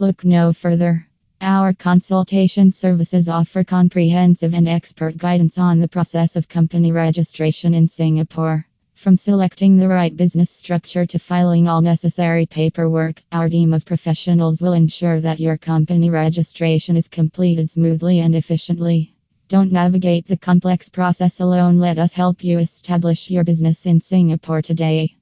Look no further. Our consultation services offer comprehensive and expert guidance on the process of company registration in Singapore. From selecting the right business structure to filing all necessary paperwork, our team of professionals will ensure that your company registration is completed smoothly and efficiently. Don't navigate the complex process alone. Let us help you establish your business in Singapore today.